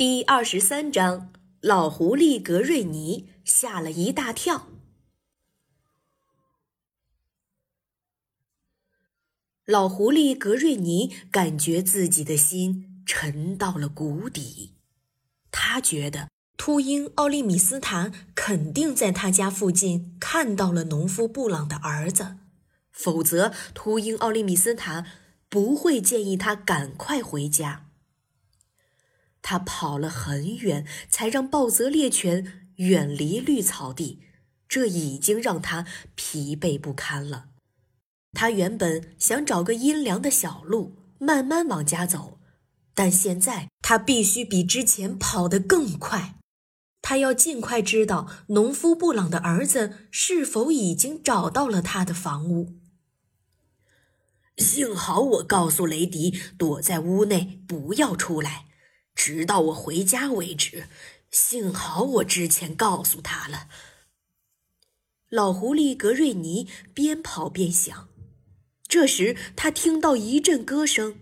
第二十三章，老狐狸格瑞尼吓了一大跳。老狐狸格瑞尼感觉自己的心沉到了谷底，他觉得秃鹰奥利米斯坦肯定在他家附近看到了农夫布朗的儿子，否则秃鹰奥利米斯坦不会建议他赶快回家。他跑了很远，才让暴泽猎犬远离绿草地，这已经让他疲惫不堪了。他原本想找个阴凉的小路，慢慢往家走，但现在他必须比之前跑得更快。他要尽快知道农夫布朗的儿子是否已经找到了他的房屋。幸好我告诉雷迪躲在屋内，不要出来。直到我回家为止，幸好我之前告诉他了。老狐狸格瑞尼边跑边想，这时他听到一阵歌声，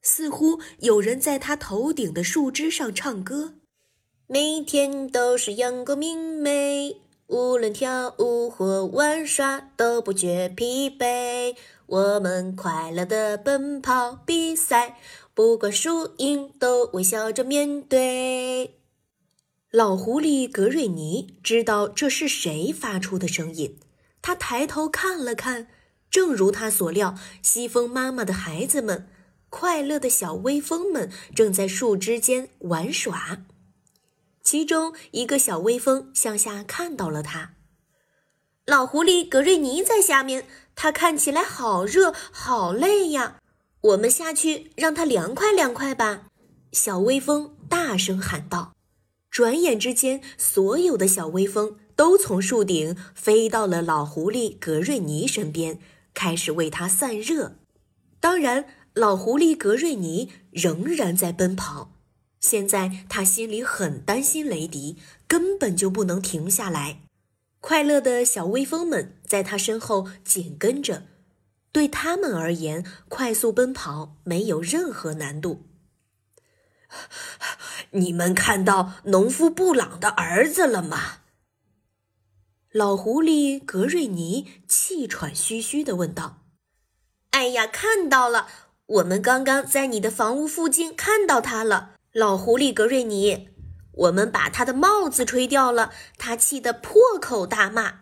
似乎有人在他头顶的树枝上唱歌。每天都是阳光明媚，无论跳舞或玩耍都不觉疲惫。我们快乐的奔跑比赛。不管输赢，都微笑着面对。老狐狸格瑞尼知道这是谁发出的声音，他抬头看了看，正如他所料，西风妈妈的孩子们，快乐的小微风们，正在树枝间玩耍。其中一个小微风向下看到了他，老狐狸格瑞尼在下面，他看起来好热，好累呀。我们下去让它凉快凉快吧！小微风大声喊道。转眼之间，所有的小微风都从树顶飞到了老狐狸格瑞尼身边，开始为他散热。当然，老狐狸格瑞尼仍然在奔跑。现在他心里很担心雷迪，根本就不能停下来。快乐的小微风们在他身后紧跟着。对他们而言，快速奔跑没有任何难度。你们看到农夫布朗的儿子了吗？老狐狸格瑞尼气喘吁吁地问道。“哎呀，看到了！我们刚刚在你的房屋附近看到他了。”老狐狸格瑞尼，我们把他的帽子吹掉了，他气得破口大骂。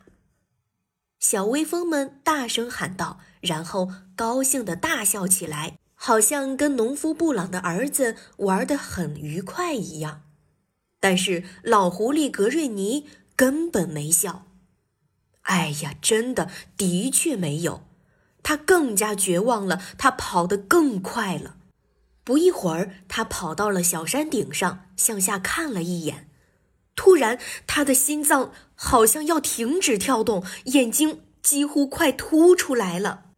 小微风们大声喊道，然后高兴地大笑起来，好像跟农夫布朗的儿子玩得很愉快一样。但是老狐狸格瑞尼根本没笑。哎呀，真的，的确没有。他更加绝望了，他跑得更快了。不一会儿，他跑到了小山顶上，向下看了一眼。突然，他的心脏好像要停止跳动，眼睛几乎快凸出来了。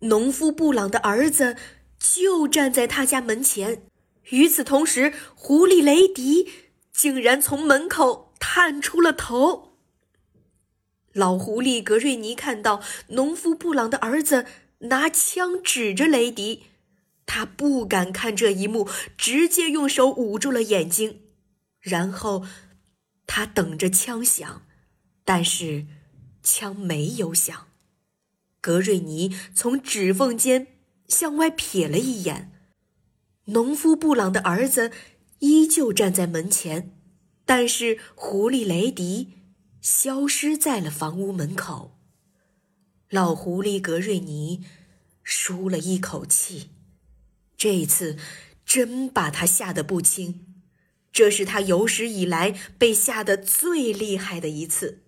农夫布朗的儿子就站在他家门前。与此同时，狐狸雷迪竟然从门口探出了头。老狐狸格瑞尼看到农夫布朗的儿子拿枪指着雷迪，他不敢看这一幕，直接用手捂住了眼睛，然后。他等着枪响，但是枪没有响。格瑞尼从指缝间向外瞥了一眼，农夫布朗的儿子依旧站在门前，但是狐狸雷迪消失在了房屋门口。老狐狸格瑞尼舒了一口气，这次真把他吓得不轻。这是他有史以来被吓得最厉害的一次。